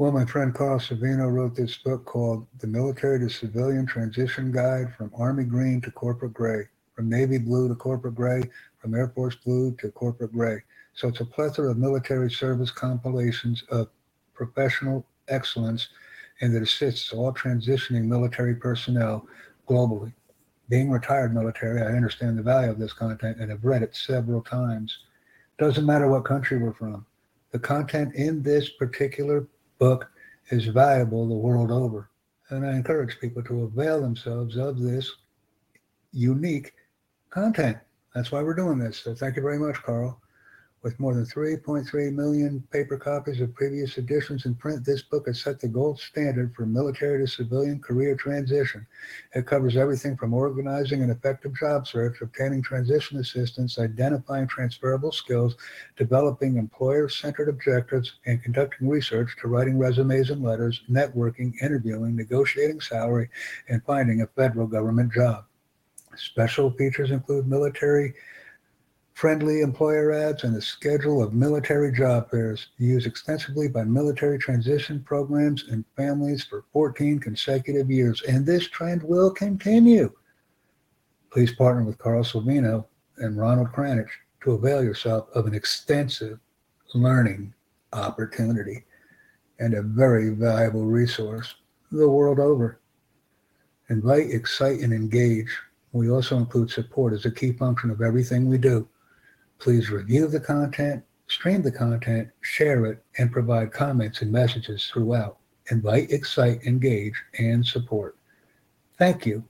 Well, my friend Carl Savino wrote this book called The Military to Civilian Transition Guide from Army Green to Corporate Gray, from Navy Blue to Corporate Gray, from Air Force Blue to Corporate Gray. So it's a plethora of military service compilations of professional excellence and that assists all transitioning military personnel globally. Being retired military, I understand the value of this content and have read it several times. Doesn't matter what country we're from. The content in this particular book is valuable the world over. And I encourage people to avail themselves of this unique content. That's why we're doing this. So thank you very much, Carl. With more than 3.3 million paper copies of previous editions in print, this book has set the gold standard for military to civilian career transition. It covers everything from organizing an effective job search, obtaining transition assistance, identifying transferable skills, developing employer-centered objectives, and conducting research to writing resumes and letters, networking, interviewing, negotiating salary, and finding a federal government job. Special features include military friendly employer ads and a schedule of military job fairs used extensively by military transition programs and families for 14 consecutive years. And this trend will continue. Please partner with Carl Savino and Ronald Krannich to avail yourself of an extensive learning opportunity and a very valuable resource the world over. Invite, excite, and engage. We also include support as a key function of everything we do. Please review the content, stream the content, share it, and provide comments and messages throughout. Invite, excite, engage, and support. Thank you